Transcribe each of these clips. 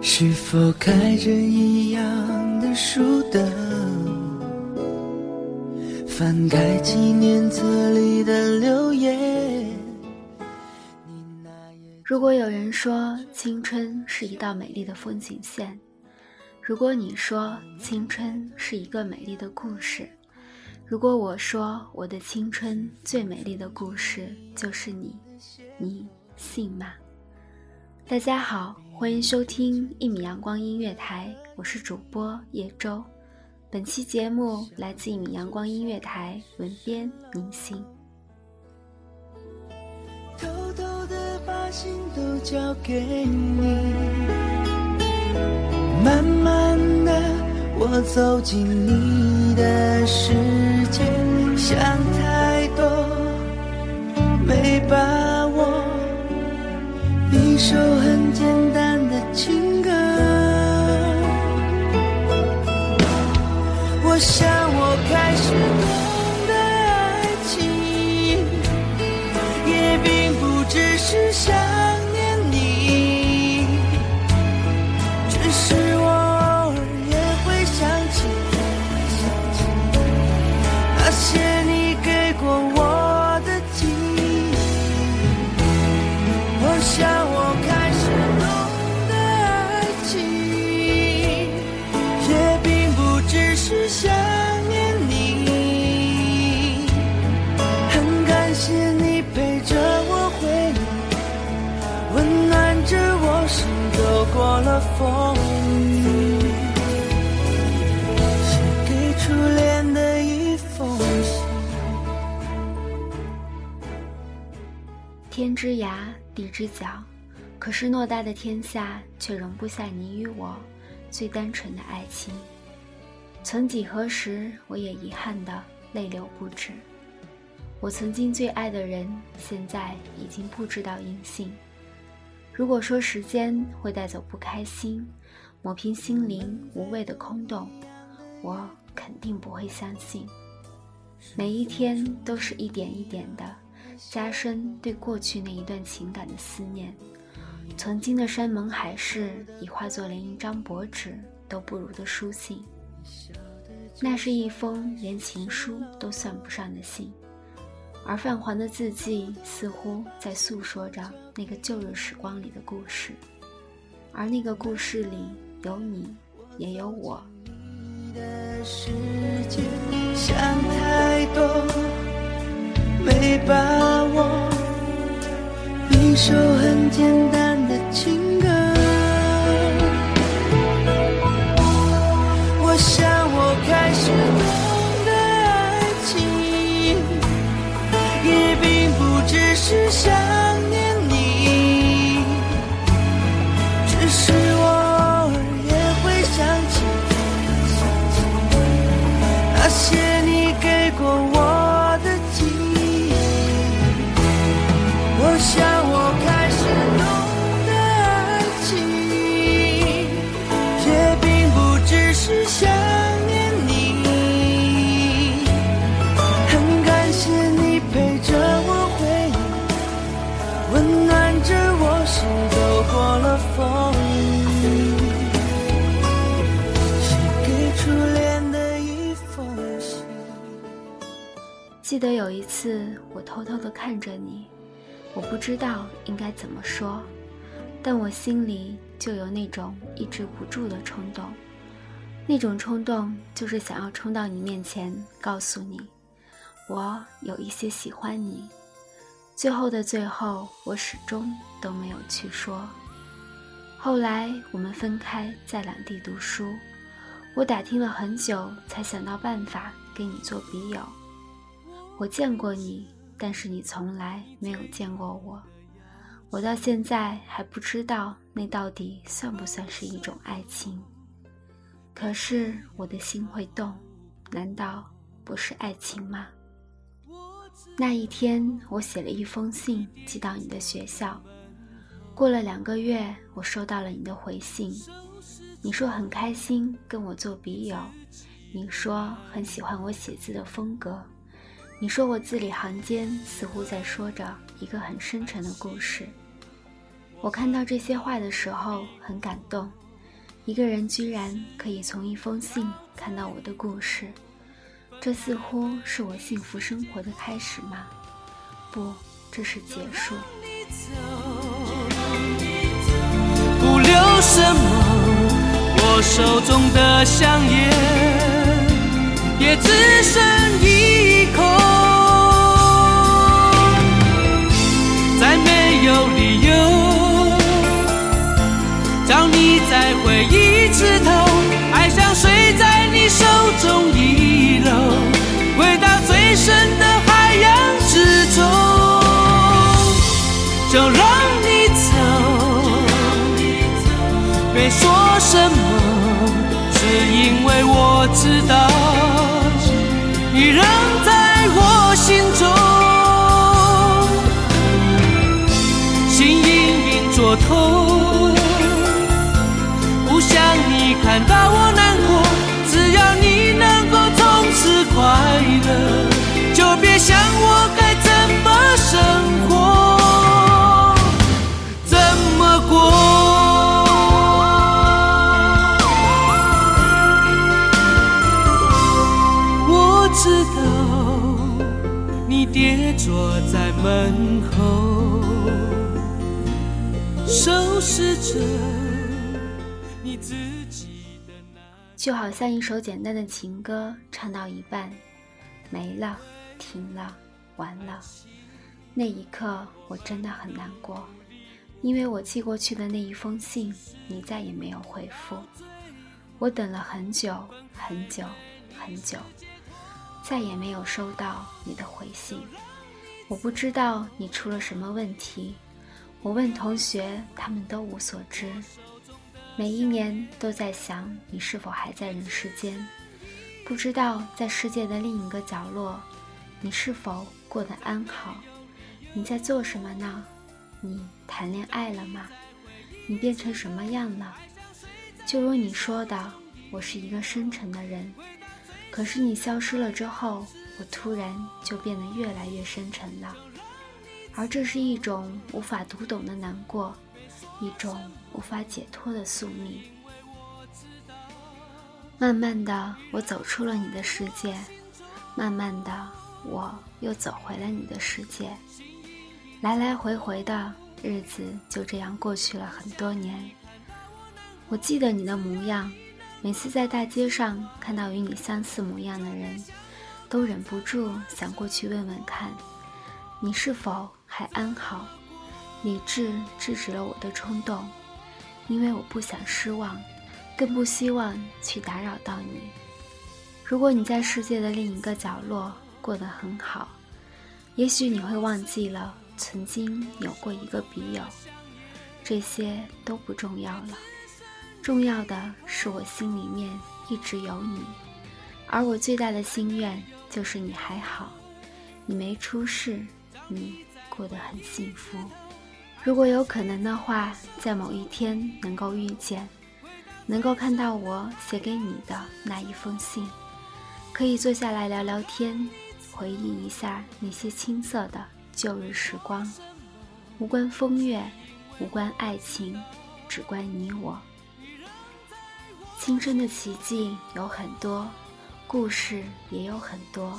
是否开着一样的书灯？翻开纪念册里的留言。如果有人说青春是一道美丽的风景线，如果你说青春是一个美丽的故事。如果我说我的青春最美丽的故事就是你，你信吗？大家好，欢迎收听一米阳光音乐台，我是主播叶舟。本期节目来自一米阳光音乐台，文编宁信。偷偷的把心都交给你，慢慢的。我走进你的世界，想他风雨，写给初恋的一封信。天之涯，地之角，可是偌大的天下，却容不下你与我最单纯的爱情。曾几何时，我也遗憾的泪流不止。我曾经最爱的人，现在已经不知道音信。如果说时间会带走不开心，抹平心灵无谓的空洞，我肯定不会相信。每一天都是一点一点的加深对过去那一段情感的思念，曾经的山盟海誓已化作连一张薄纸都不如的书信。那是一封连情书都算不上的信。而泛黄的字迹似乎在诉说着那个旧日时光里的故事，而那个故事里有你，也有我。想太多，没把握。一首很简单只想念你，只是我偶尔也会想起那些你给过我记得有一次，我偷偷地看着你，我不知道应该怎么说，但我心里就有那种抑制不住的冲动。那种冲动就是想要冲到你面前，告诉你，我有一些喜欢你。最后的最后，我始终都没有去说。后来我们分开，在两地读书，我打听了很久，才想到办法给你做笔友。我见过你，但是你从来没有见过我。我到现在还不知道那到底算不算是一种爱情。可是我的心会动，难道不是爱情吗？那一天，我写了一封信寄到你的学校。过了两个月，我收到了你的回信。你说很开心跟我做笔友，你说很喜欢我写字的风格。你说我字里行间似乎在说着一个很深沉的故事。我看到这些话的时候很感动，一个人居然可以从一封信看到我的故事，这似乎是我幸福生活的开始吗？不，这是结束。不留什么，我手中的香烟也只剩一口，坐在门后，收拾着你自己的那。就好像一首简单的情歌，唱到一半，没了，停了，完了。那一刻，我真的很难过，因为我寄过去的那一封信，你再也没有回复。我等了很久，很久，很久，再也没有收到你的回信。我不知道你出了什么问题，我问同学，他们都无所知。每一年都在想你是否还在人世间，不知道在世界的另一个角落，你是否过得安好？你在做什么呢？你谈恋爱了吗？你变成什么样了？就如你说的，我是一个深沉的人，可是你消失了之后，我突然就变得越来越深沉了，而这是一种无法读懂的难过。一种无法解脱的宿命。慢慢的，我走出了你的世界；慢慢的，我又走回了你的世界。来来回回的日子就这样过去了很多年。我记得你的模样，每次在大街上看到与你相似模样的人，都忍不住想过去问问看，你是否还安好。理智制止了我的冲动，因为我不想失望，更不希望去打扰到你。如果你在世界的另一个角落过得很好，也许你会忘记了曾经有过一个笔友。这些都不重要了，重要的是我心里面一直有你，而我最大的心愿就是你还好，你没出事，你过得很幸福。如果有可能的话，在某一天能够遇见，能够看到我写给你的那一封信，可以坐下来聊聊天，回忆一下那些青涩的旧日时光，无关风月，无关爱情，只关你我。青春的奇迹有很多，故事也有很多，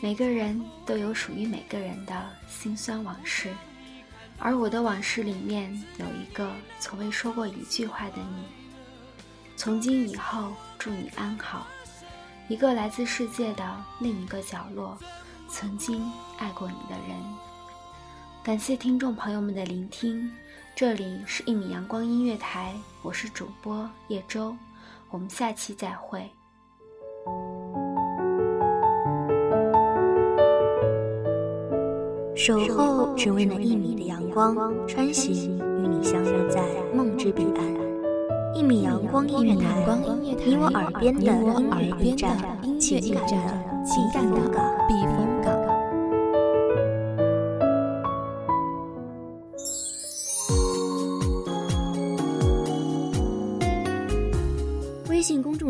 每个人都有属于每个人的辛酸往事，而我的往事里面有一个从未说过一句话的你。从今以后，祝你安好。一个来自世界的另一个角落，曾经爱过你的人。感谢听众朋友们的聆听，这里是一米阳光音乐台，我是主播叶舟，我们下期再会。守候只为那一米的阳光，穿行与你相约在梦之彼岸。一米阳光音乐台，你我耳边的音乐驿站，情感的情感的